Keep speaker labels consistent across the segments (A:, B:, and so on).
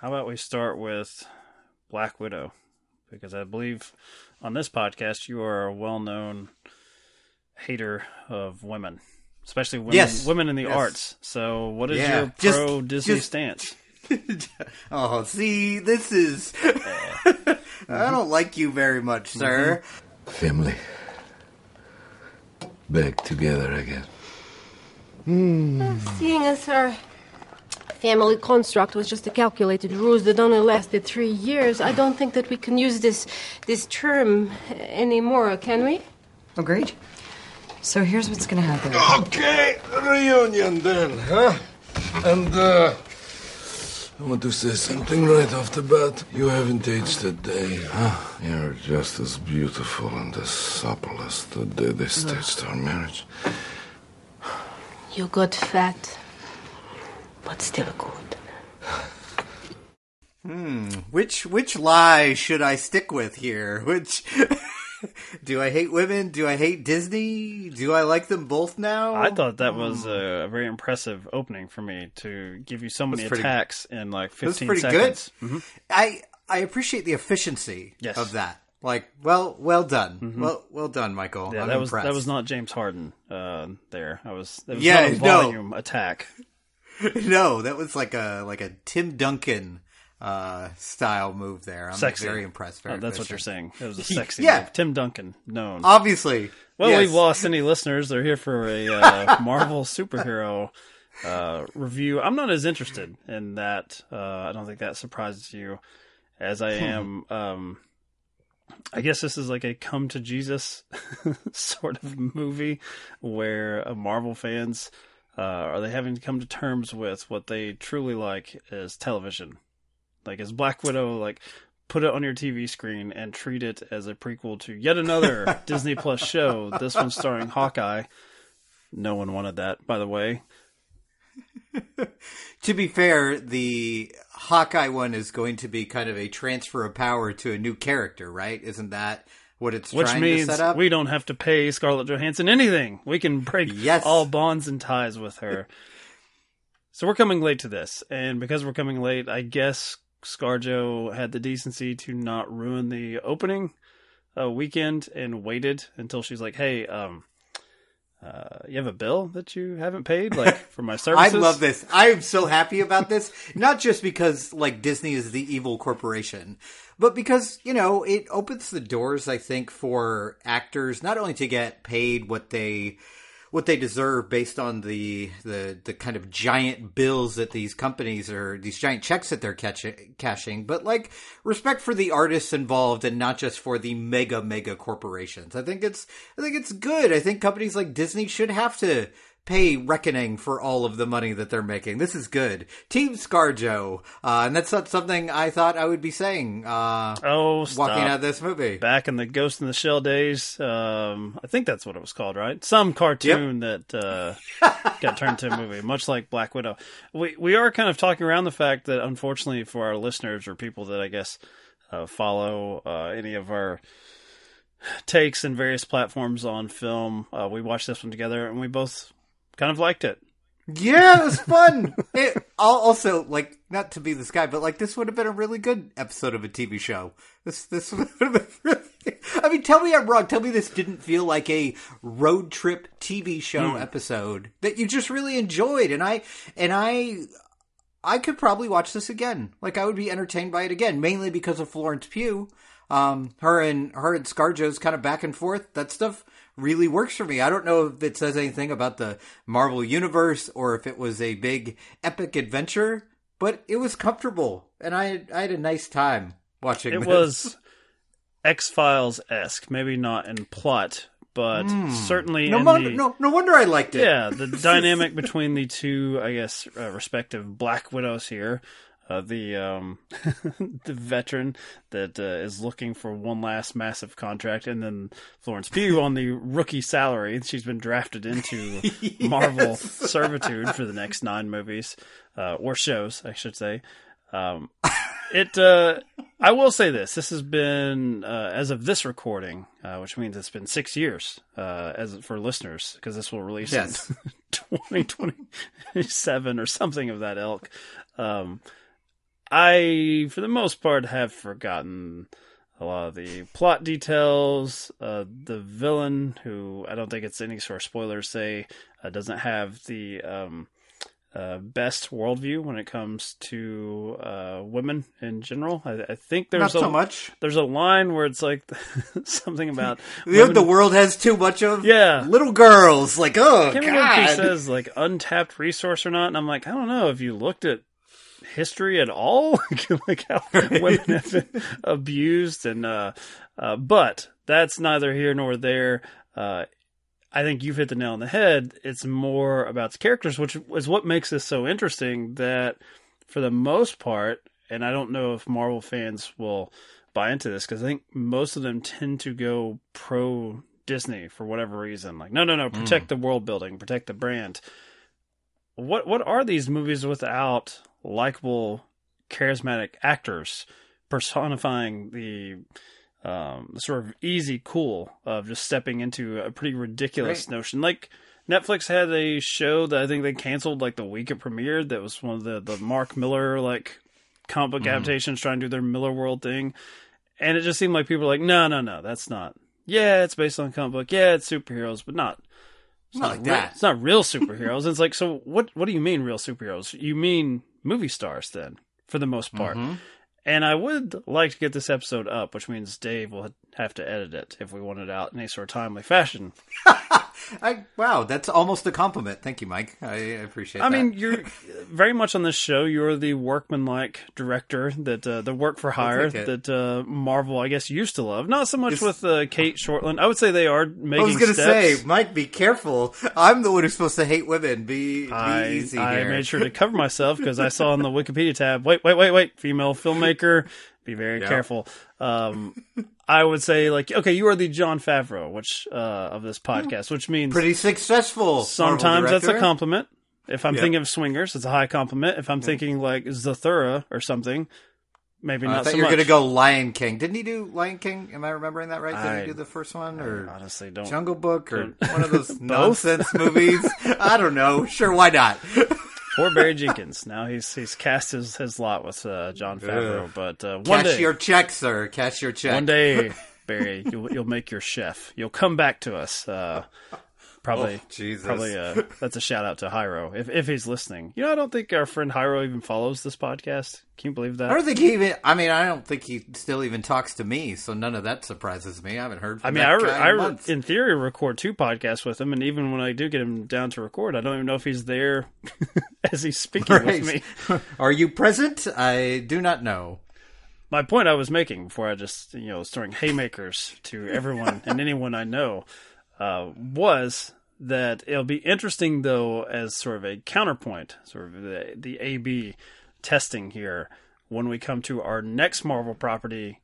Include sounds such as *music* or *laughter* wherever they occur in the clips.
A: how about we start with Black Widow? Because I believe on this podcast you are a well-known hater of women, especially women,
B: Yes.
A: women in the
B: Yes.
A: arts. So, what is
B: Yeah.
A: your
B: Just-
A: pro Disney
B: just-
A: stance? *laughs*
B: oh, see, this is. *laughs* I don't like you very much, mm-hmm. sir.
C: Family. Back together again. Hmm.
D: Seeing as our family construct was just a calculated ruse that only lasted three years, I don't think that we can use this this term anymore, can we?
E: Agreed. So here's what's gonna happen.
C: Okay, reunion then, huh? And, uh. I want to say something right off the bat. You haven't aged a day, huh? You're just as beautiful and as supple as the day they staged our marriage.
D: You got fat, but still good. Hmm.
B: Which which lie should I stick with here? *laughs* Which do I hate women? Do I hate Disney? Do I like them both now?
A: I thought that was a very impressive opening for me to give you so many
B: That's pretty-
A: attacks in like
B: That's
A: 15
B: pretty
A: seconds.
B: good. I I appreciate the efficiency
A: Yes.
B: of that. Like, well, well done, well, well done, Michael.
A: Yeah,
B: I'm
A: that was
B: impressed.
A: that was not James Harden uh, there. I was that was
B: Yeah,
A: not a
B: no.
A: volume attack. *laughs*
B: no, that was like a like a Tim Duncan uh, style move there. I'm
A: Sexy.
B: very impressed. Very
A: Oh, that's what you're saying. It was a *laughs* sexy
B: Yeah.
A: move. Tim Duncan, known.
B: Obviously,
A: well,
B: yes.
A: we've lost any *laughs* listeners. They're here for a uh, Marvel superhero uh, review. I'm not as interested in that. Uh, I don't think that surprises you, as I am. Um, I guess this is like a come to Jesus sort of movie where uh, Marvel fans uh, are they having to come to terms with what they truly like as television. Like is Black Widow, like put it on your TV screen and treat it as a prequel to yet another *laughs* Disney Plus show. This one starring Hawkeye. No one wanted that, by the way. *laughs*
B: To be fair, the Hawkeye one is going to be kind of a transfer of power to a new character, right? Isn't that what it's
A: Which
B: trying
A: means
B: to set up?
A: we don't have to pay Scarlett Johansson anything. We can break
B: Yes.
A: all bonds and ties with her. so we're coming late to this, and because we're coming late, I guess ScarJo had the decency to not ruin the opening uh, weekend and waited until she's like, "Hey, um, uh, you have a bill that you haven't paid, like for my services. *laughs*
B: I love this. I am so happy about this. Not just because like Disney is the evil corporation, but because, you know, it opens the doors, I think, for actors not only to get paid what they what they deserve based on the the the kind of giant bills that these companies are these giant checks that they're catch, cashing, but like respect for the artists involved and not just for the mega mega corporations. I think it's I think it's good. I think companies like Disney should have to pay reckoning for all of the money that they're making. This is good. Team ScarJo. Uh, and that's not something I thought I would be saying uh,
A: Oh,
B: walking out of this movie.
A: back in the Ghost in the Shell days. Um, I think that's what it was called, right? Some cartoon that uh, *laughs* got turned into a movie, much like Black Widow. We we are kind of talking around the fact that, unfortunately, for our listeners or people that I guess uh, follow uh, any of our takes in various platforms on film, uh, we watched this one together and we both kind of liked it.
B: Yeah, it was fun. *laughs* it, also, like, not to be this guy, but like, this would have been a really good episode of a TV show. This, this *laughs* would have been really. I mean, tell me I'm wrong. Tell me this didn't feel like a road trip TV show episode that you just really enjoyed, and I, and I, I could probably watch this again. Like, I would be entertained by it again, mainly because of Florence Pugh. Um, her and her and ScarJo's kind of back and forth. That stuff really works for me. I don't know if it says anything about the Marvel universe or if it was a big epic adventure, but it was comfortable, and I I had a nice time watching.
A: It
B: this.
A: was X Files esque, maybe not in plot, but certainly
B: no
A: in
B: wonder
A: the,
B: no no wonder I liked it.
A: yeah, the *laughs* dynamic between the two, I guess, uh, respective Black Widows here. Uh, the um, *laughs* the veteran that uh, is looking for one last massive contract, and then Florence Pugh on the rookie salary. She's been drafted into *laughs* *laughs* Marvel servitude for the next nine movies uh, or shows, I should say. Um, it. Uh, I will say this: this has been uh, as of this recording, uh, which means it's been six years uh, as for listeners because this will release
B: Yes.
A: in 2027 or something of that ilk. Um, I, for the most part, have forgotten a lot of the plot details. Uh, the villain, who I don't think it's any sort of spoilers, say uh, doesn't have the um, uh, best worldview when it comes to uh, women in general. I, I think there's
B: Not
A: a,
B: so much.
A: There's a line where it's like *laughs* something about *laughs*
B: the world has too much of
A: Yeah.
B: little girls. Like, oh
A: can't remember if he says like untapped resource or not, and I'm like, I don't know if you looked at history at all, *laughs* like how *laughs* women have been abused, and uh, uh, but that's neither here nor there. Uh, I think you've hit the nail on the head. It's more about the characters, which is what makes this so interesting. That for the most part, and I don't know if Marvel fans will buy into this because I think most of them tend to go pro Disney for whatever reason. Like, no, no, no, protect the world building, protect the brand. What what are these movies without likable, charismatic actors personifying the um, sort of easy cool of just stepping into a pretty ridiculous
B: Right.
A: notion? Like Netflix had a show that I think they canceled like the week it premiered. That was one of the the Mark Millar like comic book adaptations trying to do their Millarworld thing, and it just seemed like people were like, no, no, no, that's not. Yeah, it's based on a comic book. Yeah, it's superheroes, but not. It's
B: Not like
A: real-
B: that.
A: It's not real superheroes. It's like, so what? What do you mean real superheroes? You mean movie stars then, for the most part.
B: Mm-hmm.
A: And I would like to get this episode up, which means Dave will have to edit it if we want it out in any sort of timely fashion. *laughs*
B: I, wow, that's almost a compliment. Thank you, Mike. I appreciate
A: I
B: that.
A: mean, you're very much on this show. You're the workmanlike director that uh, the work for hire that uh, Marvel, I guess, used to love. Not so much
B: It's-
A: with uh, Cate Shortland. I would say they are making.
B: I was going to say, Mike, be careful. I'm the one who's supposed to hate women. Be, be
A: I,
B: easy
A: I
B: here.
A: made sure to *laughs* cover myself because I saw on the Wikipedia tab. Wait, wait, wait, wait! Female filmmaker. Be very
B: Yeah.
A: careful. Um, *laughs* I would say like, okay, you are the Jon Favreau, which uh, of this podcast, which means
B: Pretty successful.
A: sometimes that's a compliment. If I'm thinking of swingers, it's a high compliment. If I'm thinking like Zathura or something, maybe
B: I
A: not
B: thought
A: so
B: you were
A: much.
B: going to go Lion King. Didn't he do Lion King? Am I remembering that right? Did
A: I-
B: he do the first one or
A: Honestly, don't.
B: Jungle Book or
A: Don't-
B: one of those *laughs* nonsense movies? I don't know. *laughs* Sure, why not?
A: Poor Barry Jenkins. Now he's he's cast his, his lot with uh, Jon Favreau, but uh, one
B: Cash
A: day,
B: your check, sir. Cash your check.
A: One day, *laughs* Barry, you'll you'll make your chef. You'll come back to us. Uh, probably,
B: Oh, Jesus.
A: probably. Uh, *laughs* that's a shout out to Hyro if if he's listening. You know, I don't think our friend Hyro even follows this podcast. Can you believe that?
B: I don't think he even. I mean, I don't think he still even talks to me, so none of that surprises me. I haven't heard. From
A: I mean, I, re- I
B: in
A: re- in theory record two podcasts with him, and even when I do get him down to record, I don't even know if he's there *laughs* as he's speaking with me. *laughs*
B: Are you present? I do not know.
A: my point I was making before I just you know was throwing haymakers to everyone and anyone I know uh, was that it'll be interesting though as sort of a counterpoint, sort of the the A/B testing here when we come to our next Marvel property,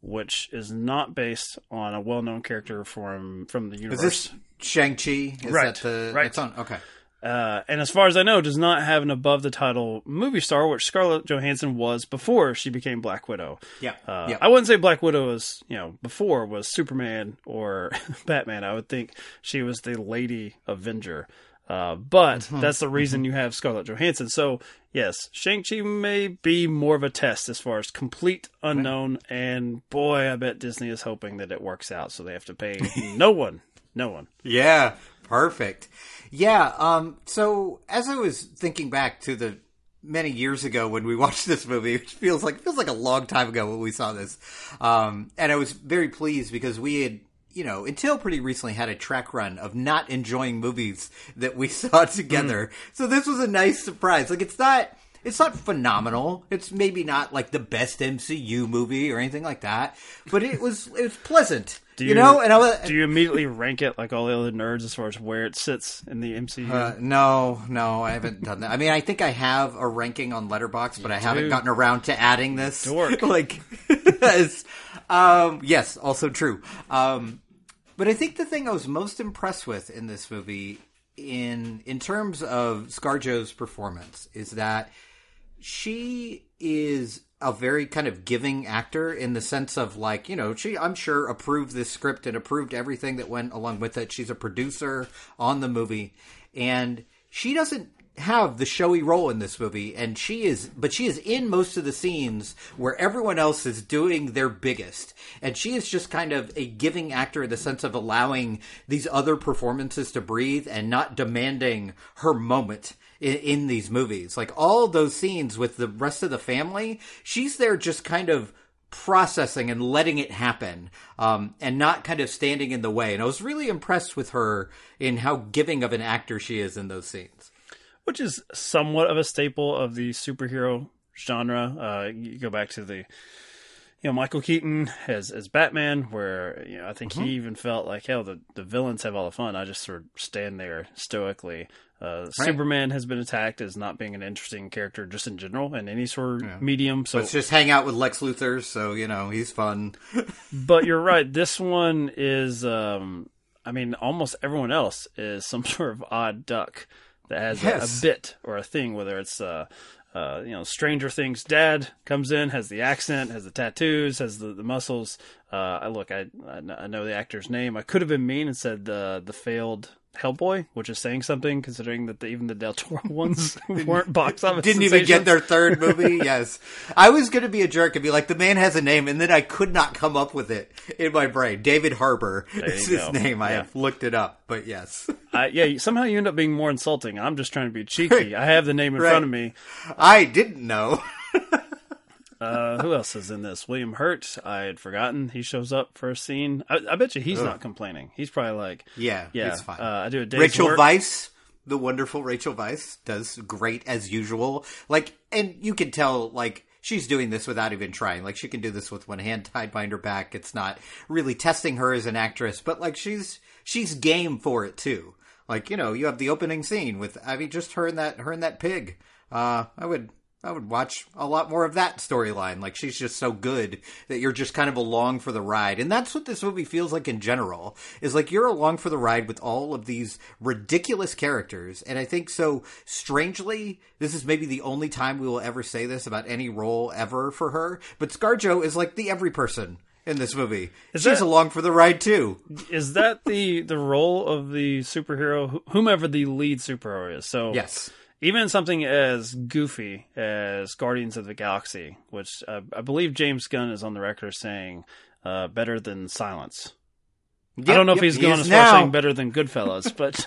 A: which is not based on a well-known character from from the universe.
B: Is this Shang Chi?
A: Right,
B: That the,
A: right.
B: It's on. Okay.
A: Uh, and as far as I know, does not have an above the title movie star, which Scarlett Johansson was before she became Black Widow.
B: Yeah.
A: Uh,
B: yeah.
A: I wouldn't say Black Widow was, you know, before was Superman or *laughs* Batman. I would think she was the Lady Avenger. Uh, but
B: Mm-hmm.
A: that's the reason you have Scarlett Johansson. So, yes, Shang-Chi may be more of a test as far as complete unknown. And boy, I bet Disney is hoping that it works out. So they have to pay no one. No one. *laughs*
B: Yeah, perfect. Yeah, um so as I was thinking back to the many years ago when we *laughs* watched this movie, which feels like feels like a long time ago when we saw this. Um and I was very pleased because we had you know, until pretty recently had a track run of not enjoying movies that we *laughs* saw together. So this was a nice surprise. Like it's not it's not phenomenal. It's maybe not like the best MCU movie or anything like that, but it was it was pleasant.
A: Do
B: you, know, and I was
A: do you immediately rank it like all the other nerds as far as where it sits in the MCU?
B: Uh, no, no, I haven't done that. I mean, I think I have a ranking on Letterboxd, but I haven't gotten around to adding this.
A: Dork. *laughs*
B: like, yes, um, yes, also true. Um, but I think the thing I was most impressed with in this movie, in in terms of ScarJo's performance, is that she is a very kind of giving actor in the sense of like you know she i'm sure approved this script and approved everything that went along with it. She's a producer on the movie. And she doesn't have the showy role in this movie, and she is, but she is in most of the scenes where everyone else is doing their biggest, and she is just kind of a giving actor in the sense of allowing these other performances to breathe and not demanding her moment in, in these movies. Like all those scenes with the rest of the family, she's there just kind of processing and letting it happen um, and not kind of standing in the way. And I was really impressed with her in how giving of an actor she is in those scenes.
A: which is somewhat of a staple of the superhero genre. Uh, you go back to the, you know, Michael Keaton as as Batman, where you know I think he even felt like hell the the villains have all the fun. I just sort of stand there stoically. Uh, Superman has been attacked as not being an interesting character just in general in any sort of medium. So
B: Let's just hang out with Lex Luthor, so you know he's fun. *laughs*
A: but you're right. This one is, um, I mean, almost everyone else is some *laughs* sort of odd duck that has a- a, bit or a thing, whether it's, uh, uh, you know, Stranger Things dad comes in, has the accent, has the tattoos, has the, the muscles. Uh, I look, I, I know the actor's name. I could have been mean and said the, the failed Hellboy, which is saying something considering that the, even the Del Toro *laughs* ones *laughs* weren't box office.
B: Didn't even get their third movie. *laughs* yes, I was going to be a jerk and be like, the man has a name, and then I could not come up with it in my brain. David Harbour is his
A: go.
B: name. I have looked it up, but yes,
A: I, yeah, somehow you end up being more insulting. I'm just trying to be cheeky. I have the name in
B: Right.
A: front of me.
B: I didn't know.
A: Uh, who else is in this? William Hurt. I had forgotten. He shows up for a scene. I, I bet you he's not complaining. He's probably like,
B: Yeah,
A: yeah,
B: it's fine.
A: Uh, I do a day's
B: Rachel
A: work.
B: Weisz, the wonderful Rachel Weisz, does great as usual. Like, and you can tell, like, she's doing this without even trying. Like, she can do this with one hand tied behind her back. It's not really testing her as an actress, but like, she's she's game for it too. Like, you know, you have the opening scene with, I mean, just her and that her and that pig. Uh, I would. I would watch a lot more of that storyline. Like she's just so good that you're just kind of along for the ride. And that's what this movie feels like in general. Is like you're along for the ride with all of these ridiculous characters. And I think so strangely, this is maybe the only time we will ever say this about any role ever for her. But ScarJo is like the every person in this movie. she's
A: that-
B: along for the ride too.
A: Is that the the role of the superhero, whomever the lead superhero is? So
B: Yes.
A: Even something as goofy as Guardians of the Galaxy, which uh, I believe James Gunn is on the record saying uh, better than Silence. I don't know if he's going as far as saying better than Goodfellas, *laughs* but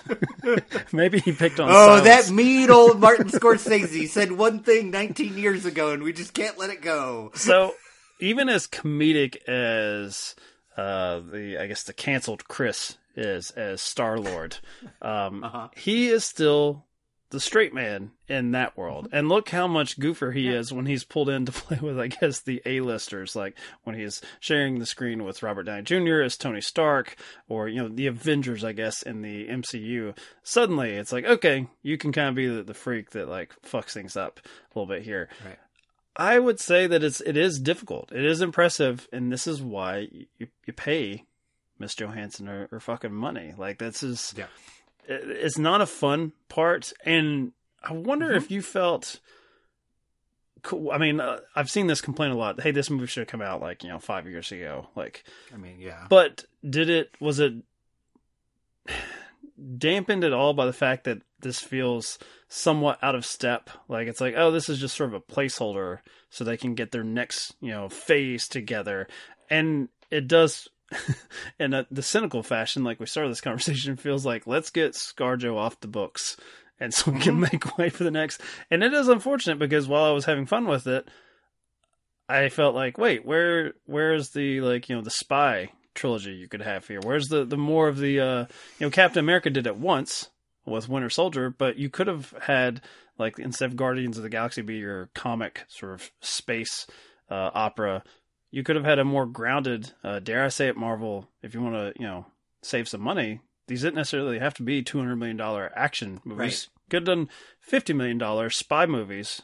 A: *laughs* maybe he picked on.
B: Oh,
A: Silence.
B: that mean old *laughs* Martin Scorsese said one thing 19 years ago, and we just can't let it go.
A: so even as comedic as uh, the I guess the canceled Chris is as Star Lord, um,
B: Uh-huh.
A: he is still the straight man in that world. Mm-hmm. And look how much goofer he is when he's pulled in to *laughs* play with I guess the A-listers, like when he's sharing the screen with Robert Downey Jr. as Tony Stark, or you know the Avengers, I guess in the MCU. Suddenly, it's like okay, you can kind of be the, the freak that like fucks things up a little bit here.
B: Right.
A: I would say that it's it is difficult. It is impressive, and this is why you, you pay Miss Johansson her, her fucking money. Like this is
B: Yeah.
A: It- it's not a fun part, and I wonder
B: Mm-hmm.
A: if you felt. Cool. I mean, uh, I've seen this complaint a lot. Hey, this movie should have come out like you know five years ago. Like,
B: I mean, yeah.
A: but did it? Was it *sighs* dampened at all by the fact that this feels somewhat out of step? Like it's like, oh, this is just sort of a placeholder so they can get their next you know phase together, and it does. *laughs* in a, the cynical fashion, like we started this *laughs* conversation, feels like let's get ScarJo off the books, and *laughs* so we can make way for the next. And it is unfortunate because while I was having fun with it, I felt like, wait, where where's the like you know the spy trilogy you could have here? Where's the the more of the uh you know Captain America did it once with Winter Soldier, but you could have had like instead of Guardians of the Galaxy be your comic sort of space uh, opera, you could have had a more grounded, uh, dare I say it, Marvel. If you want to you know save some money, these didn't necessarily have to be two hundred million dollar action movies.
B: Right.
A: Could have done fifty million dollar spy movies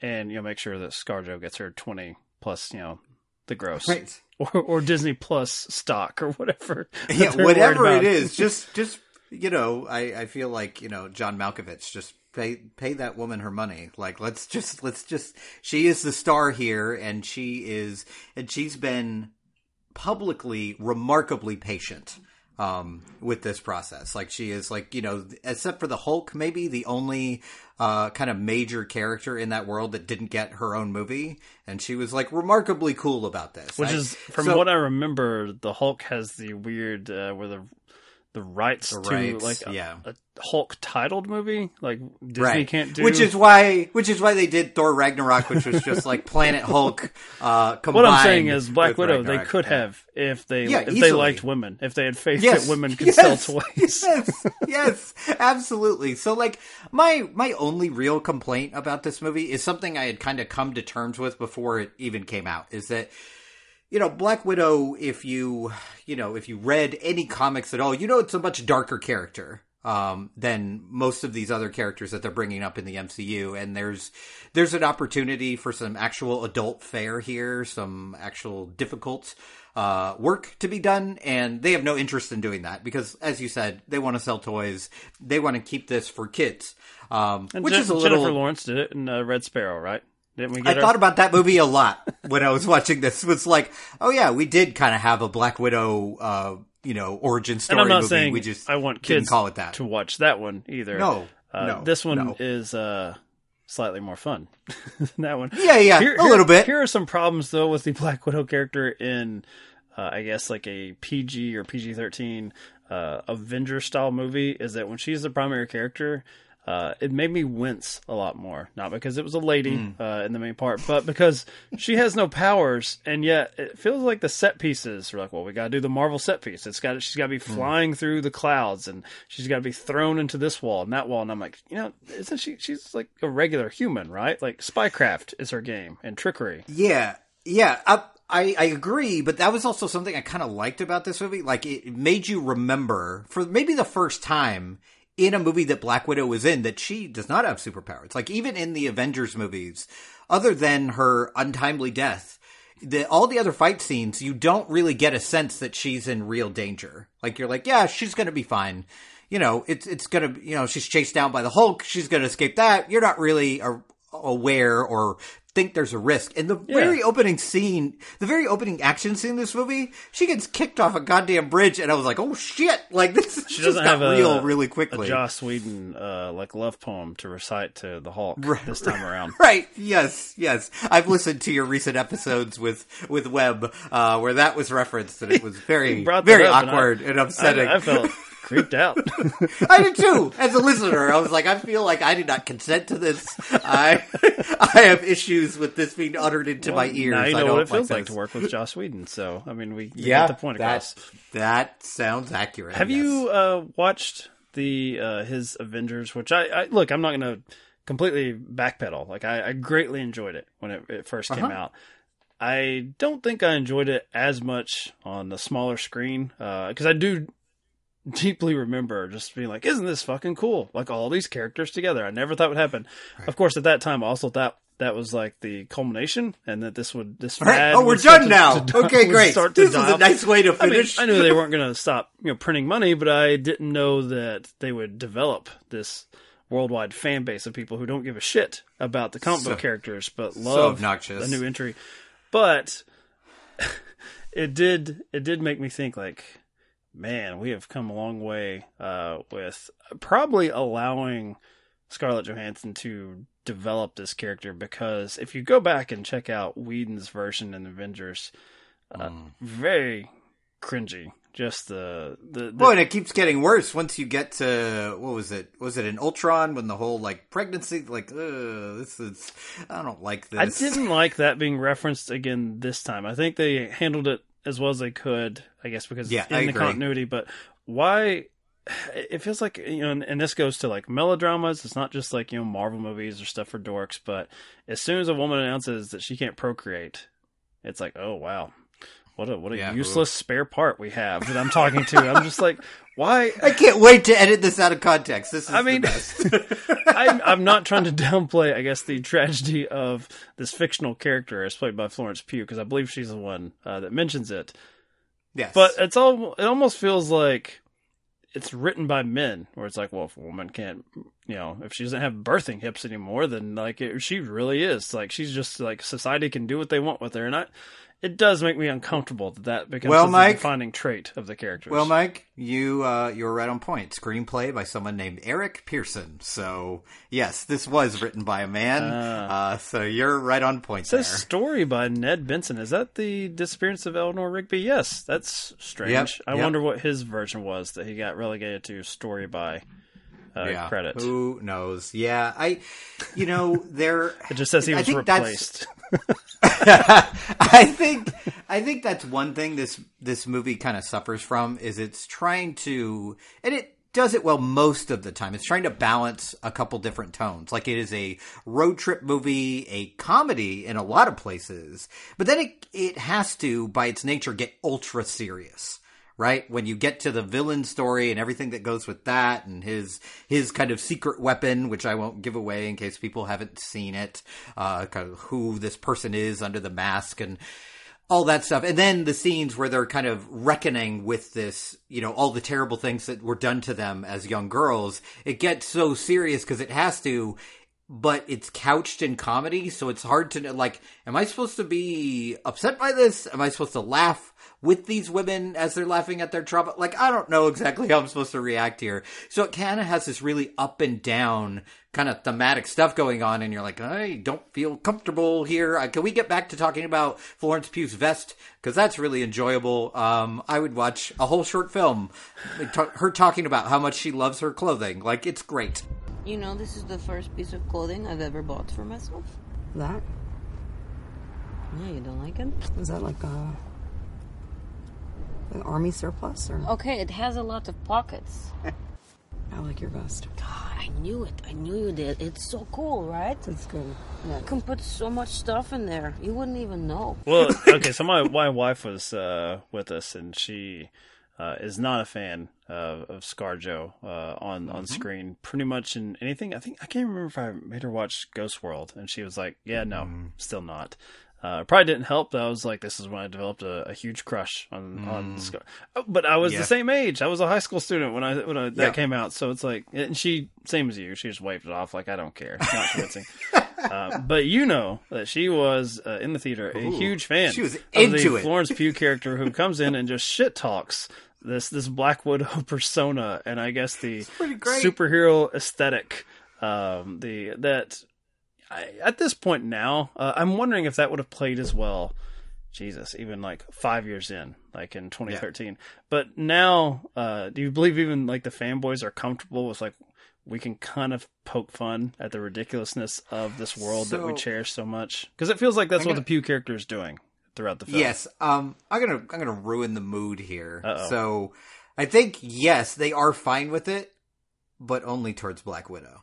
A: and you know make sure that ScarJo gets her twenty plus you know the gross
B: Right. *laughs*
A: or or Disney Plus stock or whatever.
B: Yeah, whatever it is, just, just, you know, I, I feel like, you know, John Malkovich, just pay, pay that woman her money. Like, let's just, let's just, she is the star here and she is, and she's been publicly remarkably patient. um, with this process. Like she is like you know, except for the Hulk, maybe the only uh, kind of major character in that world that didn't get her own movie, and she was like remarkably cool about this.
A: Which
B: I-
A: is, from
B: so-
A: what I remember, the Hulk has the weird uh, where the the rights
B: The
A: to like a,
B: yeah.
A: a Hulk titled movie, like Disney
B: right.
A: can't do.
B: Which is why, which is why they did Thor Ragnarok, which was just like *laughs* Planet Hulk. Uh,
A: what I'm saying is Black Widow. They could have if they
B: Yeah,
A: if they liked women, if they had faith
B: yes,
A: that women could
B: yes,
A: sell *laughs* toys.
B: Yes, yes, absolutely. So, like, my my only real complaint about this movie is something I had kind of come to terms with before it even came out. Is that you know Black Widow? If you you know if you read any comics at all, you know it's a much darker character um, than most of these other characters that they're bringing up in the MCU. And there's there's an opportunity for some actual adult fare here, some actual difficult uh, work to be done, and they have no interest in doing that because, as you said, they want to sell toys. They want to keep this for kids, um, which is a
A: Jennifer
B: little.
A: Lawrence did it in uh, Red Sparrow, right? Didn't we
B: I
A: her?
B: thought about that movie a lot when I was watching this. Was like, oh yeah, we did kind of have a Black Widow, uh, you know, origin story.
A: and I'm not
B: movie.
A: saying
B: we just
A: I want kids
B: call it that.
A: to watch that one either.
B: No,
A: Uh,
B: no,
A: this one
B: no.
A: is uh, slightly more fun *laughs* than that one.
B: Yeah, yeah, a little bit.
A: Here are some problems though with the *laughs* Black Widow character in, uh, I guess like a PG or PG thirteen uh, Avenger style movie. Is that when she's the primary character, uh, it made me wince a lot more. Not because it was a lady
B: Hmm.
A: uh, in the main part, but because she has no powers, and yet it feels like the set pieces are like, well, we got to do the Marvel set piece. It's got she's got to be
B: Hmm.
A: flying through the clouds, and she's got to be thrown into this wall and that wall. And I'm like, you know, isn't she? She's like a regular human, right? Like spycraft is her game and trickery.
B: Yeah, yeah, I, I I agree, but that was also something I kind of liked about this movie. Like it made you remember for maybe the first time in a movie that Black Widow was in that she does not have superpowers. Like even in the Avengers movies, other than her untimely death. The, all the other fight scenes, you don't really get a sense that she's in real danger. Like you're like, yeah, she's gonna be fine. You know, it's it's gonna, you know, she's chased down by the Hulk. She's gonna escape that. You're not really a, aware or think there's a risk. And the very opening scene, the very opening action scene in this movie, she gets kicked off a goddamn bridge, and I was like, oh shit! *laughs* Like this
A: She
B: just
A: doesn't
B: got
A: have a
B: real really
A: a
B: quickly.
A: Joss Whedon uh, like love poem to recite to the Hulk *laughs* this time around.
B: Right. Yes. Yes. I've listened to your recent episodes with with Webb, uh, where that was referenced, and it was *laughs* very very
A: up, and I-
B: awkward and, upsetting.
A: I, I felt creeped out. *laughs*
B: I did too. As a listener, I was like, I feel like I did not consent to this. I I have issues with this being uttered into my ears.
A: now you
B: I
A: know
B: don't
A: what it feels like
B: this.
A: to work with Joss Whedon. So I mean, we, we
B: Yeah,
A: get the point
B: that
A: across.
B: that sounds accurate.
A: Have you uh, watched the uh, his Avengers? Which I, I look, I'm not going to completely backpedal. Like I, I greatly enjoyed it when it, it 1st came
B: Uh-huh.
A: out. I don't think I enjoyed it as much on the smaller screen because I do deeply remember just being like, "Isn't this fucking cool?" Like all these characters together. I never thought would happen. Of course, at that time, I also thought that was like the culmination, and that this would this
B: right. Oh, we're done now.
A: to- *laughs*
B: okay, great. This is a nice way to
A: I mean,
B: finish.
A: I knew they weren't *laughs* going to stop, you know, printing money, but I didn't know that they would develop this worldwide fan base of people who don't give a shit about the comic book characters, but love the new entry. But *laughs* it did it did make me think like, man, we have come a long way uh, with probably allowing Scarlett Johansson to develop this character because if you go back and check out Whedon's version in Avengers, uh,
B: Mm.
A: very cringy. Just the the, the
B: Boy, and it keeps getting worse once you get to what was it? Was it an Ultron when the whole like pregnancy? Like, ugh, this is. I don't like this.
A: I didn't like that being referenced again this time. I think they handled it as well as they could, I guess, because
B: Yeah,
A: in
B: I
A: the
B: agree.
A: continuity. But why? It feels like you know, and, and this goes to like melodramas. It's not just like you know Marvel movies or stuff for dorks. But as soon as a woman announces that she can't procreate, it's like, oh wow, what a what a
B: Yeah,
A: useless spare part we have that I'm talking to. I'm just like, why? *laughs*
B: I can't wait to edit this out of context. This is.
A: I
B: the
A: mean,
B: best. *laughs*
A: I'm, I'm not trying to downplay, I guess, the tragedy of this fictional character as played by Florence Pugh, because I believe she's the one uh, that mentions it.
B: yes,
A: But it's all, it almost feels like it's written by men, where it's like, well, if a woman can't, you know, if she doesn't have birthing hips anymore, then like it, she really is like she's just like society can do what they want with her, and I, it does make me uncomfortable that that becomes
B: Well,
A: a defining trait of the characters.
B: Well, Mike, you uh, you were right on point. Screenplay by someone named Eric Pearson. So yes, this was written by a man. Uh, so you're right on point
A: It
B: there.
A: says story by Ned Benson. Is that the disappearance of Eleanor Rigby? Yes, that's strange.
B: Yep,
A: I
B: yep.
A: wonder what his version was that he got relegated to story by uh,
B: yeah.
A: credit.
B: Who knows? Yeah, I, you know, *laughs* there.
A: It just says he was replaced. *laughs*
B: I think I think that's one thing this this movie kind of suffers from is it's trying to and it does it well most of the time. It's trying to balance a couple different tones. Like it is a road trip movie, a comedy in a lot of places, but then it it has to by its nature get ultra serious. Right when you get to the villain story and everything that goes with that, and his his kind of secret weapon, which I won't give away in case people haven't seen it, uh, kind of who this person is under the mask, and all that stuff. And then the scenes where they're kind of reckoning with this, you know, all the terrible things that were done to them as young girls. It gets so serious because it has to, but it's couched in comedy. So it's hard to like, am I supposed to be upset by this? Am I supposed to laugh with these women as they're laughing at their trouble? Like, I don't know exactly how I'm supposed to react here. So it kind of has this really up and down kind of thematic stuff going on, and you're like, I don't feel comfortable here. Uh, Can we get back to talking about Florence Pugh's vest? Because that's really enjoyable. Um, I would watch a whole short film, her talking about how much she loves her clothing. Like, it's great.
F: You know, this is the first piece of clothing I've ever bought for myself.
E: That?
F: Yeah, you don't like it?
E: Is that like a an army surplus or
F: Okay, it has a lot of pockets. *laughs*
E: I like your vest.
F: God, I knew it. I knew you did. It's so cool, right?
E: That's good.
F: You can put so much stuff in there. You wouldn't even know.
A: well, *laughs* okay, so my my wife was uh, with us, and she uh, is not a fan of, of ScarJo uh, on on screen. Pretty much in anything. I think I can't remember if I made her watch Ghost World, and she was like, "Yeah, no, still not." Uh, probably didn't help that I was like, this is when I developed a, a huge crush on on Scar. Oh, but I was
B: Yeah.
A: the same age. I was a high school student when I when I, that
B: Yeah.
A: came out. So it's like, and she same as you. She just wiped it off like I don't care. It's not *laughs* convincing. uh, but you know that she was uh, in the theater a huge fan.
B: she was
A: of
B: into
A: the
B: it.
A: Florence Pugh *laughs* character who comes in and just shit talks this this Black Widow *laughs* persona, and I guess the superhero aesthetic. Um, the that I, at this point now, uh, I'm wondering if that would have played as well. Jesus, even like five years in, like in 2013. But now, uh, do you believe even like the fanboys are comfortable with like we can kind of poke fun at the ridiculousness of this world that we cherish so much? Because it feels like that's
B: I'm
A: what
B: gonna-
A: the Pugh character is doing throughout the film.
B: Yes, um, I'm gonna I'm gonna ruin the mood here.
A: Uh-oh.
B: So, I think yes, they are fine with it, but only towards Black Widow.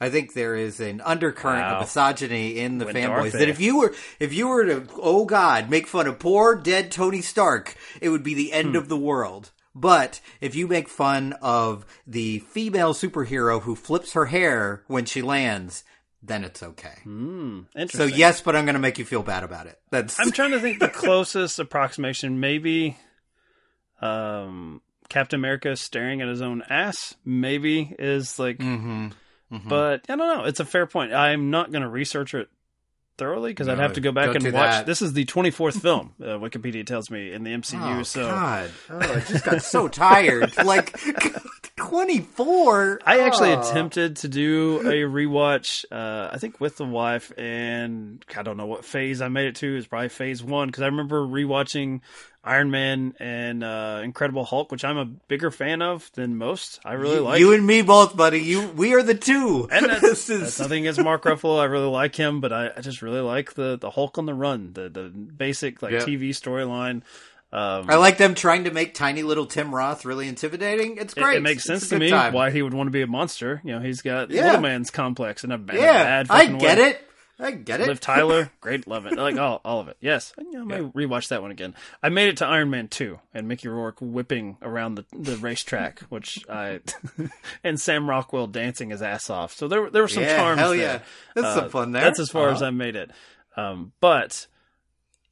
B: I think there is an undercurrent
A: Wow.
B: of misogyny in the
A: Went
B: fanboys that if you were if you were to oh god make fun of poor dead Tony Stark, it would be the end
A: Hmm.
B: of the world. But if you make fun of the female superhero who flips her hair when she lands, then it's okay.
A: Hmm,
B: So yes, but I'm going to make you feel bad about it. That's
A: I'm trying to think the *laughs* closest approximation, maybe um, Captain America staring at his own ass, maybe is like,
B: hmm
A: but I don't know. It's a fair point. I'm not going to research it thoroughly because I'd have to go back and watch.
B: that.
A: This is the 24th film, uh, Wikipedia tells me, in the MCU.
B: Oh,
A: so
B: God. *laughs* Oh, I just got so tired. Like, *laughs* 24?
A: I actually
B: Oh.
A: attempted to do a rewatch. Uh, I think with the wife, and I don't know what phase I made it to. It's probably phase one because I remember rewatching Iron Man and uh, Incredible Hulk, which I'm a bigger fan of than most. I really
B: you,
A: like.
B: you and me both, buddy. You, we are the two.
A: and *laughs* that's,
B: this
A: that's nothing against Mark Ruffalo. I really like him, but I, I just really like the the Hulk on the run, the the basic like
B: Yeah.
A: TV storyline. Um,
B: I like them trying to make tiny little Tim Roth really intimidating. It's great.
A: it makes sense
B: a
A: to me
B: time.
A: why he would want to be a monster. You know, he's got
B: Yeah.
A: little man's complex and a, in a
B: Yeah,
A: bad
B: I get
A: way.
B: it. I get it.
A: Liv Tyler, great, love it. Like all, all of it. Yes, *laughs* I, I may rewatch that one again. I made it to Iron Man two and Mickey Rourke whipping around the, the racetrack, *laughs* which I *laughs* and Sam Rockwell dancing his ass off. So there there were some
B: Yeah,
A: charms.
B: hell
A: there.
B: yeah. That's some fun there.
A: That's as far as
B: Uh-huh.
A: I made it. Um, but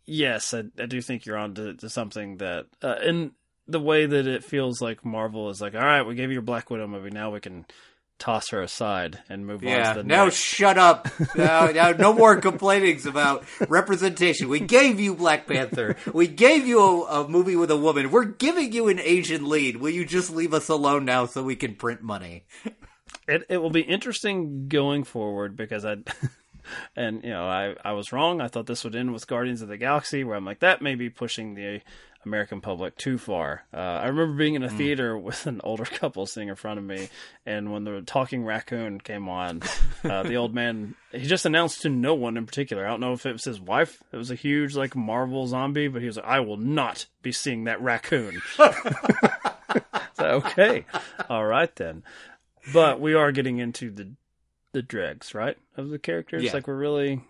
A: yes, I, I do think you're on to, to something that uh, in the way that it feels like Marvel is like, all right, we gave you your Black Widow movie, now we can toss her aside and move on
B: Yeah.
A: to the
B: Now
A: next.
B: shut up. Now, now no more complainings about representation. We gave you Black Panther. We gave you a, a movie with a woman. We're giving you an Asian lead. Will you just leave us alone now so we can print money?
A: it it will be interesting going forward because I *laughs* and you know I I was wrong. I thought this would end with Guardians of the Galaxy, where I'm like that may be pushing the American public too far. Uh, I remember being in a theater *laughs* with an older couple sitting in front of me, and when the talking raccoon came on, *laughs* uh, the old man he just announced to no one in particular. I don't know if it was his wife. It was a huge like Marvel zombie, but he was like, "I will not be seeing that raccoon." *laughs* okay, all right then. But we are getting into the the dregs, right, of the characters.
B: Yeah.
A: Like we're really,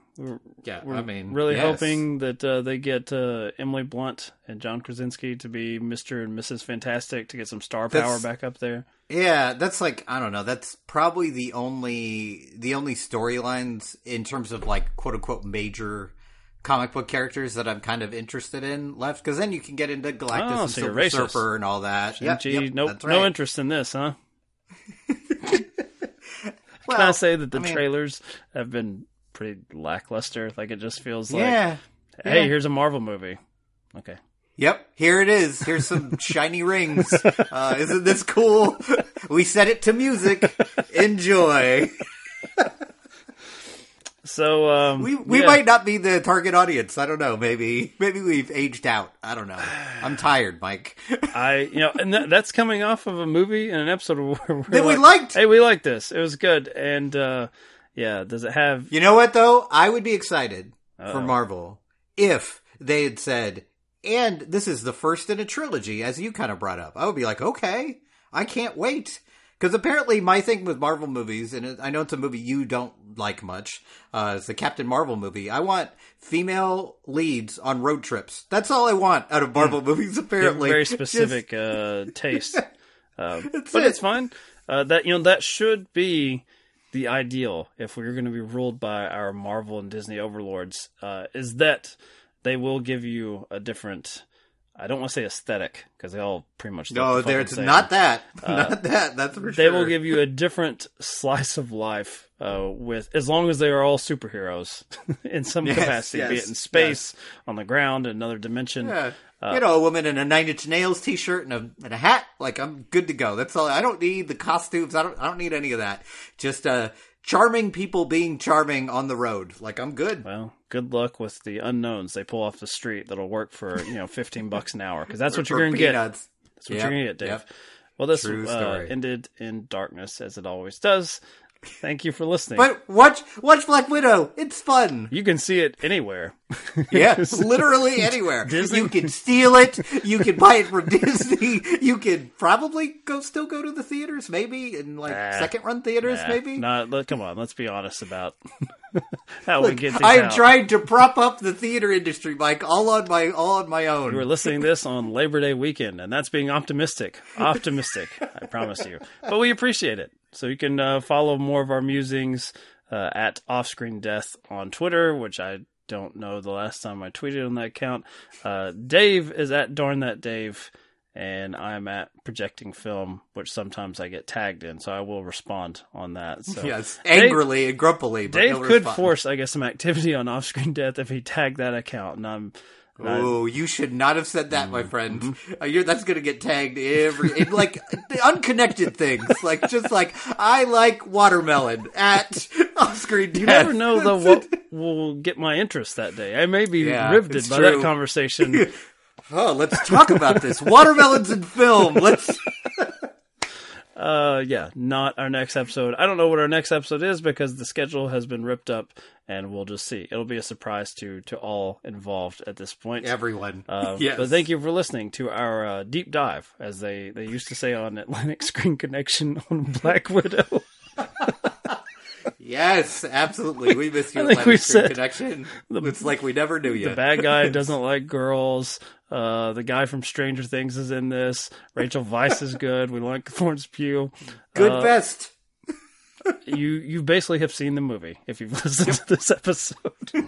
B: Yeah,
A: we're
B: I mean,
A: really
B: yes.
A: hoping that uh, they get uh, Emily Blunt and John Krasinski to be Mister and Mrs. Fantastic to get some star power back up there.
B: Yeah, that's like I don't know. That's probably the only the only storylines in terms of like quote unquote major comic book characters that I'm kind of interested in left. Because then you can get into Galactus
A: Oh,
B: and
A: so
B: Silver
A: racist.
B: Surfer and all that. Yep,
A: Gee,
B: yep,
A: nope,
B: that's
A: no interest in this, huh?
B: Well, *laughs*
A: Can I say that the
B: I mean-
A: trailers have been pretty lackluster? Like it just feels like,
B: Yeah.
A: hey,
B: yeah.
A: here's a Marvel movie. Okay.
B: Yep, here it is. Here's some *laughs* shiny rings. Uh, isn't this cool? *laughs* We set it to music. Enjoy. *laughs*
A: So um,
B: We we
A: yeah.
B: might not be the target audience. I don't know. Maybe maybe we've aged out. I don't know. I'm tired, Mike.
A: I, you know, and that, that's coming off of a movie and an episode where we're
B: That we
A: like,
B: liked.
A: Hey, we liked this. It was good. And uh, yeah, does it have?
B: You know what though? I would be excited for
A: Uh-oh.
B: Marvel if they had said, and this is the first in a trilogy, as you kind of brought up. I would be like, okay, I can't wait. Because apparently, my thing with Marvel movies, and I know it's a movie you don't like much, uh, it's the Captain Marvel movie. I want female leads on road trips. That's all I want out of Marvel movies.
A: You have a
B: Apparently,
A: very
B: Just-
A: specific uh, taste, *laughs* uh, but
B: it.
A: it's fine. Uh, that you know that should be the ideal if we're going to be ruled by our Marvel and Disney overlords. Uh, is that they will give you a different. I don't want to say aesthetic because they all pretty much. look
B: no,
A: the
B: there's
A: same.
B: not that, *laughs* not that. That's for
A: They
B: sure.
A: will give you a different slice of life uh, with as long as they are all superheroes *laughs* in some
B: Yes,
A: capacity, be it in space, on the ground, another dimension.
B: Yeah.
A: Uh,
B: you know, a woman in a Nine Inch Nails t-shirt and a and a hat. Like I'm good to go. That's all. I don't need the costumes. I don't. I don't need any of that. Just uh, charming people being charming on the road. Like I'm good.
A: Well, good luck with the unknowns they pull off the street that'll work for you know fifteen *laughs* bucks an hour because that's what you're going to get. That's what you're going to get, Dave.
B: yep.
A: Well, this uh, ended in darkness as it always does. Thank you for listening.
B: But watch watch Black Widow. It's fun.
A: you can see it anywhere. *laughs*
B: Yeah, *laughs* literally anywhere.
A: Disney?
B: You can steal it. You can buy it from *laughs* Disney. You can probably go still go to the theaters, maybe in like
A: Nah.
B: second run theaters,
A: Nah,
B: maybe.
A: Not, let- come on, let's be honest about how we get
B: I am
A: out.
B: trying to prop up the theater industry, Mike, all on my all on my own.
A: You were listening to this on Labor Day weekend, and that's being optimistic. Optimistic, I promise you. But we appreciate it. So you can uh, follow more of our musings uh, at Offscreen Death on Twitter, which I don't know the last time I tweeted on that account. Uh, Dave is at Darn That Dave, and I'm at Projecting Film, which sometimes I get tagged in, so I will respond on that. So
B: Yes,
A: Dave-
B: angrily and grumpily. But
A: Dave could
B: respond.
A: force, I guess, some activity on Offscreen Death if he tagged that account, and I'm.
B: Oh, you should not have said that,
A: Mm-hmm.
B: my friend. Uh, you're, that's going to get tagged every in like unconnected things, like just like I like watermelon at *laughs* off-screen.
A: You never know though *laughs* what will get my interest that day. I may be
B: Yeah,
A: riveted
B: it's
A: by
B: true.
A: that conversation. *laughs*
B: Oh, let's talk about this watermelons in film. Let's.
A: Uh, yeah, not our next episode. I don't know what our next episode is because the schedule has been ripped up, and we'll just see. It'll be a surprise to to all involved at this point.
B: Everyone.
A: Uh, *laughs*
B: yes.
A: But thank you for listening to our uh, deep dive, as they, they used to say on Atlantic *laughs* Screen Connection on Black Widow. *laughs*
B: Yes, absolutely. We miss you.
A: I think
B: Atlantic
A: we
B: Screen
A: said
B: connection. it's like we never knew you.
A: The bad guy doesn't like girls. Uh, the guy from Stranger Things is in this. Rachel Weisz is good. We like Florence Pugh.
B: Good
A: Uh,
B: best.
A: You you basically have seen the movie if you've *laughs* listened to this episode. *laughs*